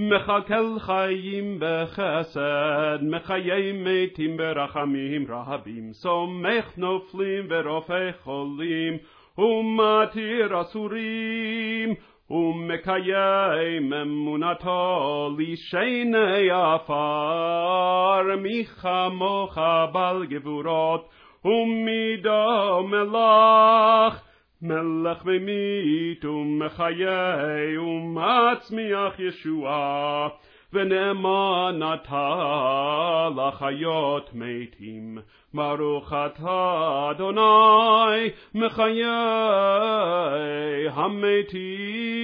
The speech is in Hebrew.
מכלכל חיים בחסד, מחיי מתים ברחמים רבים, סומך נופלים ורופא חולים, ומתיר אסורים, ומקיים אמונתו לשני עפר, מי כמוך בעל גבורות, ומידו מלך, מלך ומית ומחיה ומצמיח ישועה, ונאמן אתה לחיות מתים. ברוך אתה אדוני מחיי המתים.